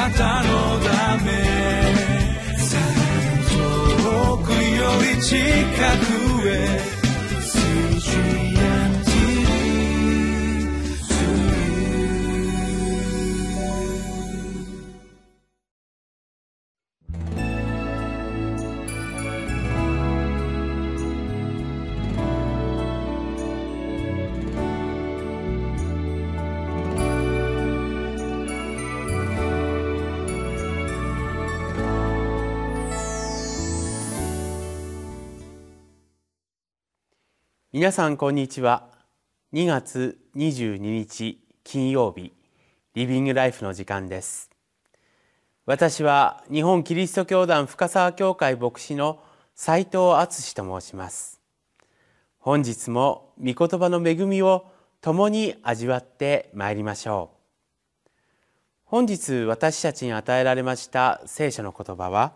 なたのため。遠くより近くへ。皆さんこんにちは。2月22日金曜日リビングライフの時間です。私は日本キリスト教団深沢教会牧師の斉藤敦と申します。本日も御言葉の恵みを共に味わってまいりましょう。本日私たちに与えられました聖書の言葉は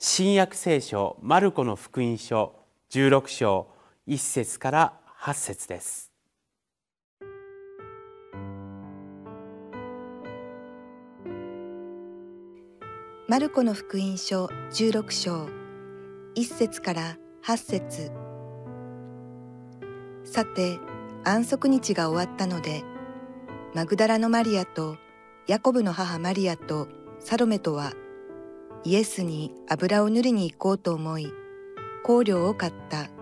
新約聖書マルコの福音書16章1節から8節です。マルコの福音書16章1節から8節。さて安息日が終わったのでマグダラのマリアとヤコブの母マリアとサロメとはイエスに油を塗りに行こうと思い香料を買った。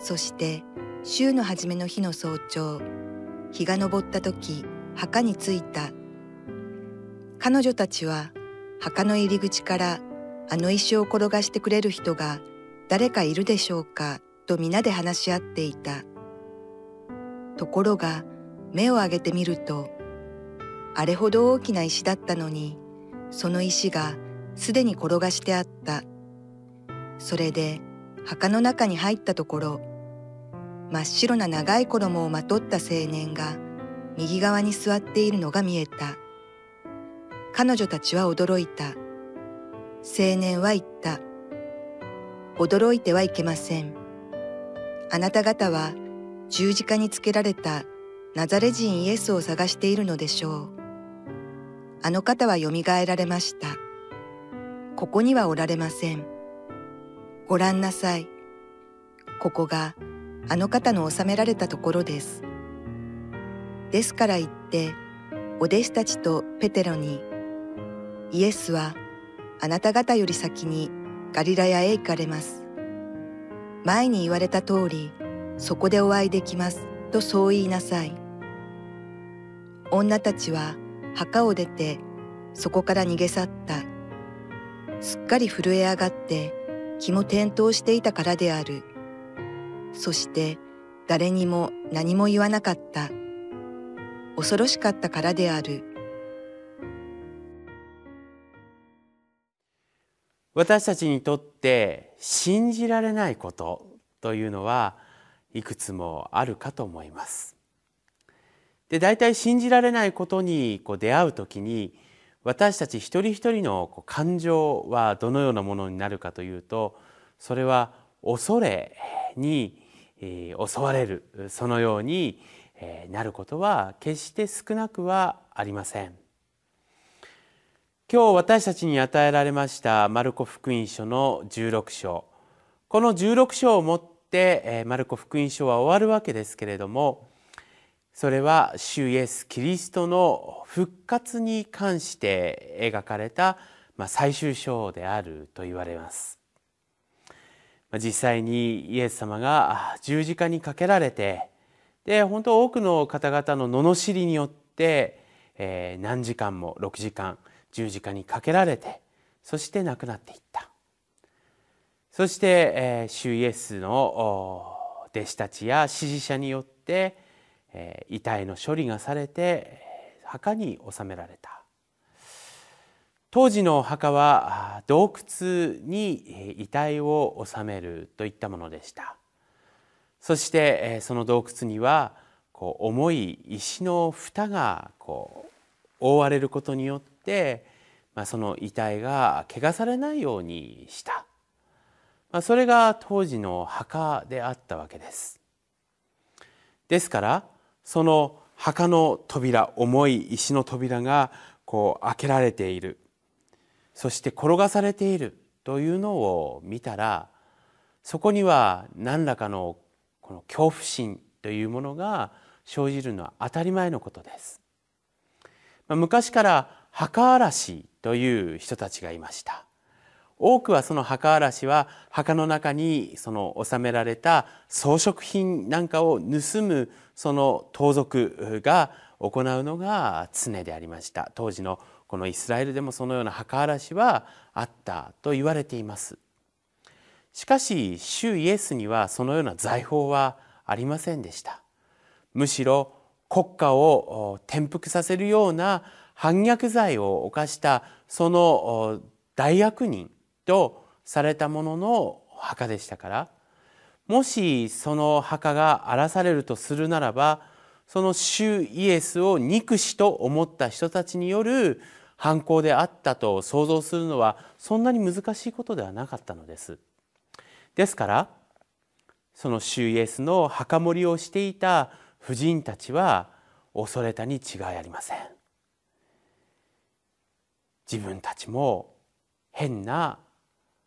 そして週の初めの日の早朝日が昇った時墓に着いた。彼女たちは墓の入り口からあの石を転がしてくれる人が誰かいるでしょうかと皆で話し合っていた。ところが目を上げてみるとあれほど大きな石だったのにその石がすでに転がしてあった。それで墓の中に入ったところ真っ白な長い衣をまとった青年が右側に座っているのが見えた。彼女たちは驚いた。青年は言った。驚いてはいけません。あなた方は十字架につけられたナザレ人イエスを探しているのでしょう。あの方は蘇られました。ここにはおられません。ご覧なさい。ここがあの方の収められたところです。ですから言って、お弟子たちとペテロに、イエスはあなた方より先にガリラヤへ行かれます。前に言われた通り、そこでお会いできます、とそう言いなさい。女たちは墓を出て、そこから逃げ去った。すっかり震え上がって気も転倒していたからである。そして誰にも何も言わなかった。恐ろしかったからである。私たちにとって信じられないことというのはいくつもあるかと思います。で大体信じられないことにこう出会う時に私たち一人一人のこう感情はどのようなものになるかというとそれは恐れに襲われるそのようになることは決して少なくはありません。今日私たちに与えられましたマルコ福音書の16章。この16章をもってマルコ福音書は終わるわけですけれどもそれは主イエス・キリストの復活に関して描かれた最終章であると言われます。実際にイエス様が十字架にかけられてで本当多くの方々の罵りによって、えー、何時間も6時間十字架にかけられてそして亡くなっていった。そして、えー、主イエスの弟子たちや支持者によって、えー、遺体の処理がされて墓に納められた。当時の墓は洞窟に遺体を納めるといったものでした。そしてその洞窟にはこう重い石の蓋がこう覆われることによって、まあ、その遺体が汚されないようにした、まあ、それが当時の墓であったわけです。ですからその墓の扉重い石の扉がこう開けられている。そして転がされているというのを見たらそこには何らかのこの恐怖心というものが生じるのは当たり前のことです。昔から墓荒らしという人たちがいました。多くはその墓荒らしは墓の中にその収められた装飾品なんかを盗むその盗賊が行うのが常でありました当時のこのイスラエルでもそのような墓荒らしはあったと言われています。しかし主イエスにはそのような財宝はありませんでした。むしろ国家を転覆させるような反逆罪を犯したその大悪人とされたものの墓でしたからもしその墓が荒らされるとするならばその主イエスを憎しと思った人たちによる犯行であったと想像するのはそんなに難しいことではなかったのです。ですからその主イエスの墓守りをしていた婦人たちは恐れたに違いありません。自分たちも変な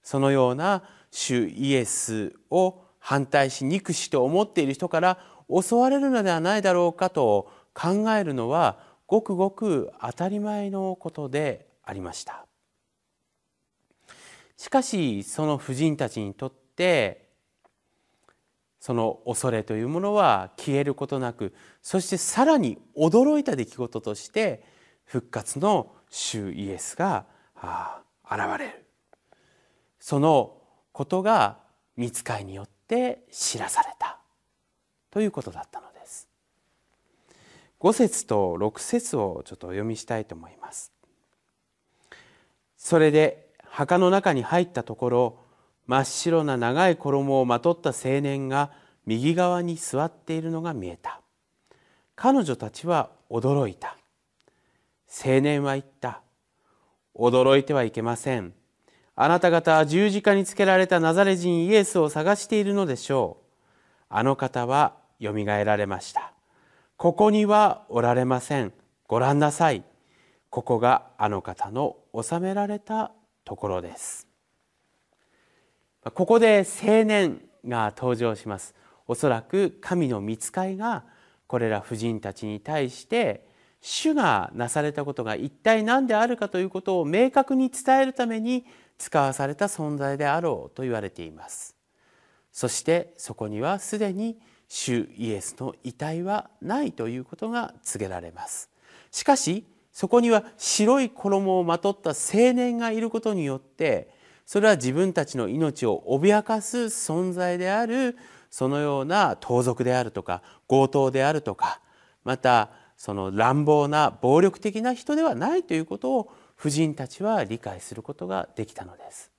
そのような主イエスを反対し憎しと思っている人から襲われるのではないだろうかと考えるのはごくごく当たり前のことでありました。しかしその婦人たちにとってその恐れというものは消えることなくそしてさらに驚いた出来事として復活の主イエスが現れる。そのことが見つかいによって知らされた。ということだったのです。5節と6節をちょっとお読みしたいと思います。それで墓の中に入ったところ真っ白な長い衣をまとった青年が右側に座っているのが見えた。彼女たちは驚いた。青年は言った。驚いてはいけません。あなた方は十字架につけられたナザレ人イエスを探しているのでしょう。あの方はよみがえられました。ここにはおられません。ご覧なさい。ここがあの方の収められたところです。ここで青年が登場します。おそらく神の御使いがこれら婦人たちに対して主がなされたことが一体何であるかということを明確に伝えるために使わされた存在であろうと言われていますそしてそこにはすでに主イエスの遺体はないということが告げられます。しかしそこには白い衣をまとった青年がいることによってそれは自分たちの命を脅かす存在であるそのような盗賊であるとか強盗であるとかまたその乱暴な暴力的な人ではないということを婦人たちは理解することができたのです。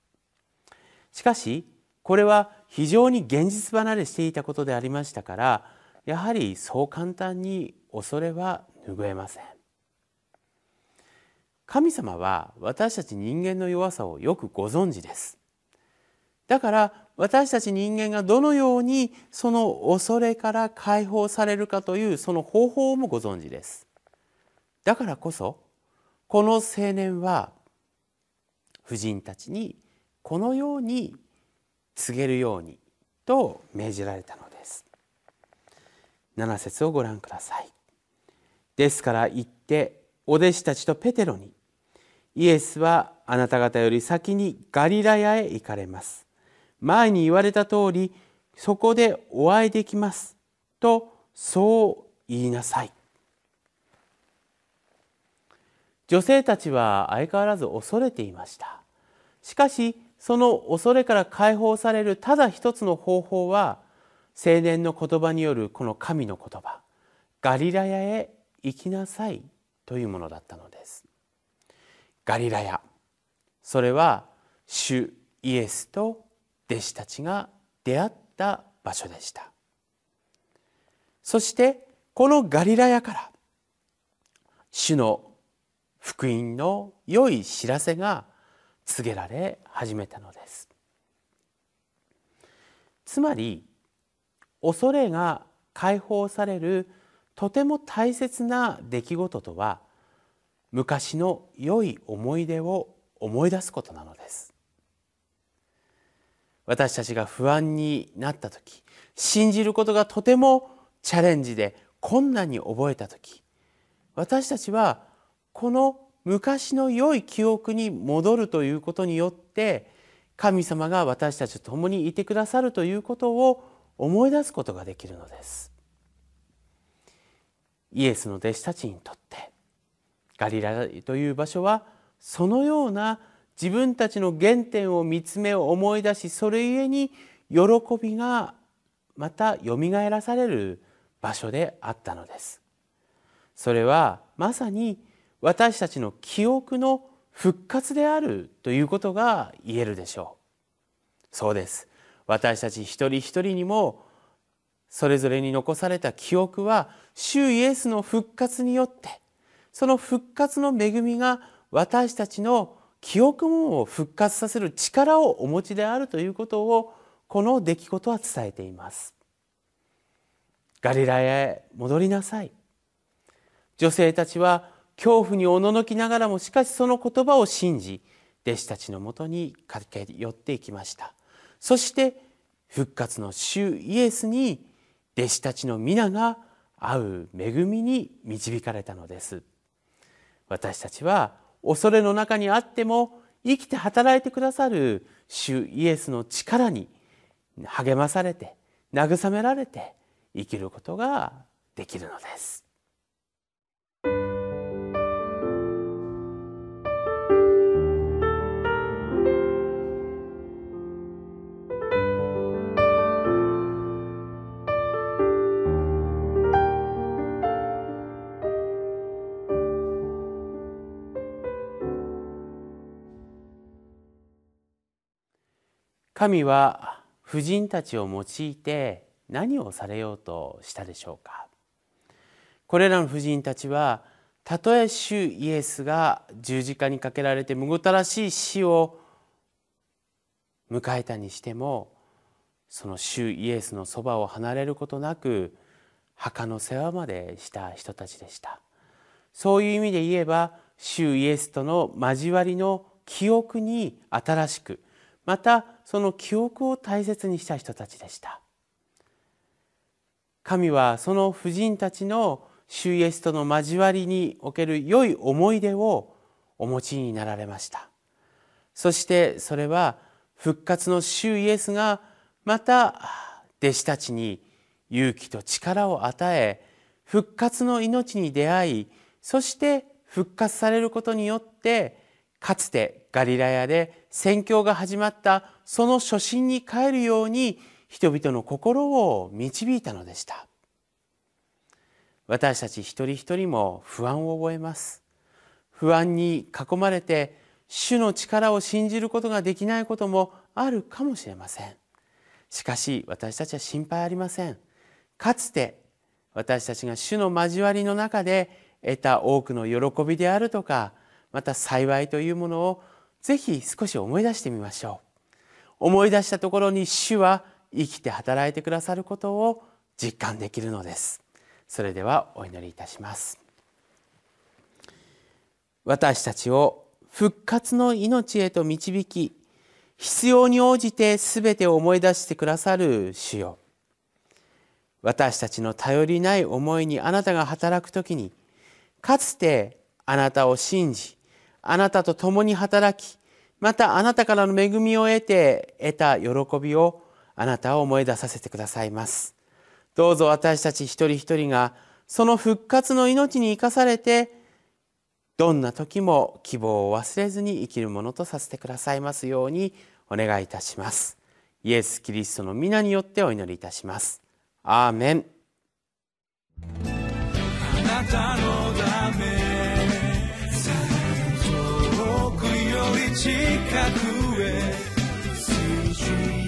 しかしこれは非常に現実離れしていたことでありましたからやはりそう簡単に恐れは拭えません。神様は私たち人間の弱さをよくご存知です。だから私たち人間がどのようにその恐れから解放されるかというその方法もご存知です。だからこそこの青年は婦人たちにこのように告げるようにと命じられたのです。7節をご覧ください。ですから言ってお弟子たちとペテロにイエスはあなた方より先にガリラヤへ行かれます。前に言われた通りそこでお会いできますとそう言いなさい。女性たちは相変わらず恐れていました。しかしその恐れから解放されるただ一つの方法は青年の言葉によるこの神の言葉ガリラヤへ行きなさいというものだったのです。ガリラヤそれは主イエスと弟子たちが出会った場所でした。そしてこのガリラヤから主の福音の良い知らせが告げられ始めたのです。つまり恐れが解放されるとても大切な出来事とは昔の良い思い出を思い出すことなのです。私たちが不安になった時信じることがとてもチャレンジで困難に覚えた時私たちはこの昔の良い記憶に戻るということによって神様が私たちと共にいてくださるということを思い出すことができるのです。イエスの弟子たちにとってガリラという場所はそのような自分たちの原点を見つめを思い出しそれゆえに喜びがまたよみがえらされる場所であったのです。それはまさに私たちの記憶の復活であるということが言えるでしょう。そうです。私たち一人一人にもそれぞれに残された記憶は主イエスの復活によってその復活の恵みが私たちの記憶を復活させる力をお持ちであるということをこの出来事は伝えています。ガリラヤへ戻りなさい。女性たちは恐怖におののきながらもしかしその言葉を信じ弟子たちのもとに駆け寄っていきました。そして復活の主イエスに弟子たちの皆が会う恵みに導かれたのです。私たちは恐れの中にあっても生きて働いてくださる主イエスの力に励まされて慰められて生きることができるのです。神は婦人たちを用いて何をされようとしたでしょうか？これらの婦人たちはたとえ主イエスが十字架にかけられてむごたらしい死を迎えたにしてもその主イエスのそばを離れることなく墓の世話までした人たちでした。そういう意味で言えば主イエスとの交わりの記憶に新しくまたその記憶を大切にした人たちでした。神はその婦人たちの主イエスとの交わりにおける良い思い出をお持ちになられました。そしてそれは復活の主イエスがまた弟子たちに勇気と力を与え復活の命に出会いそして復活されることによってかつてガリラヤで宣教が始まったその初心に帰るように人々の心を導いたのでした。私たち一人一人も不安を覚えます。不安に囲まれて主の力を信じることができないこともあるかもしれません。しかし私たちは心配ありません。かつて私たちが主の交わりの中で得た多くの喜びであるとかまた幸いというものをぜひ少し思い出してみましょう。思い出したところに主は生きて働いてくださることを実感できるのです。それではお祈りいたします。私たちを復活の命へと導き必要に応じて全てを思い出してくださる主よ。私たちの頼りない思いにあなたが働くときにかつてあなたを信じあなたと共に働きまたあなたからの恵みを得て得た喜びをあなたを思い出させてくださいます。どうぞ私たち一人一人がその復活の命に生かされてどんな時も希望を忘れずに生きるものとさせてくださいますようにお願いいたします。イエス・キリストの皆によってお祈りいたします。アーメン。あなたのため 시카고의 수준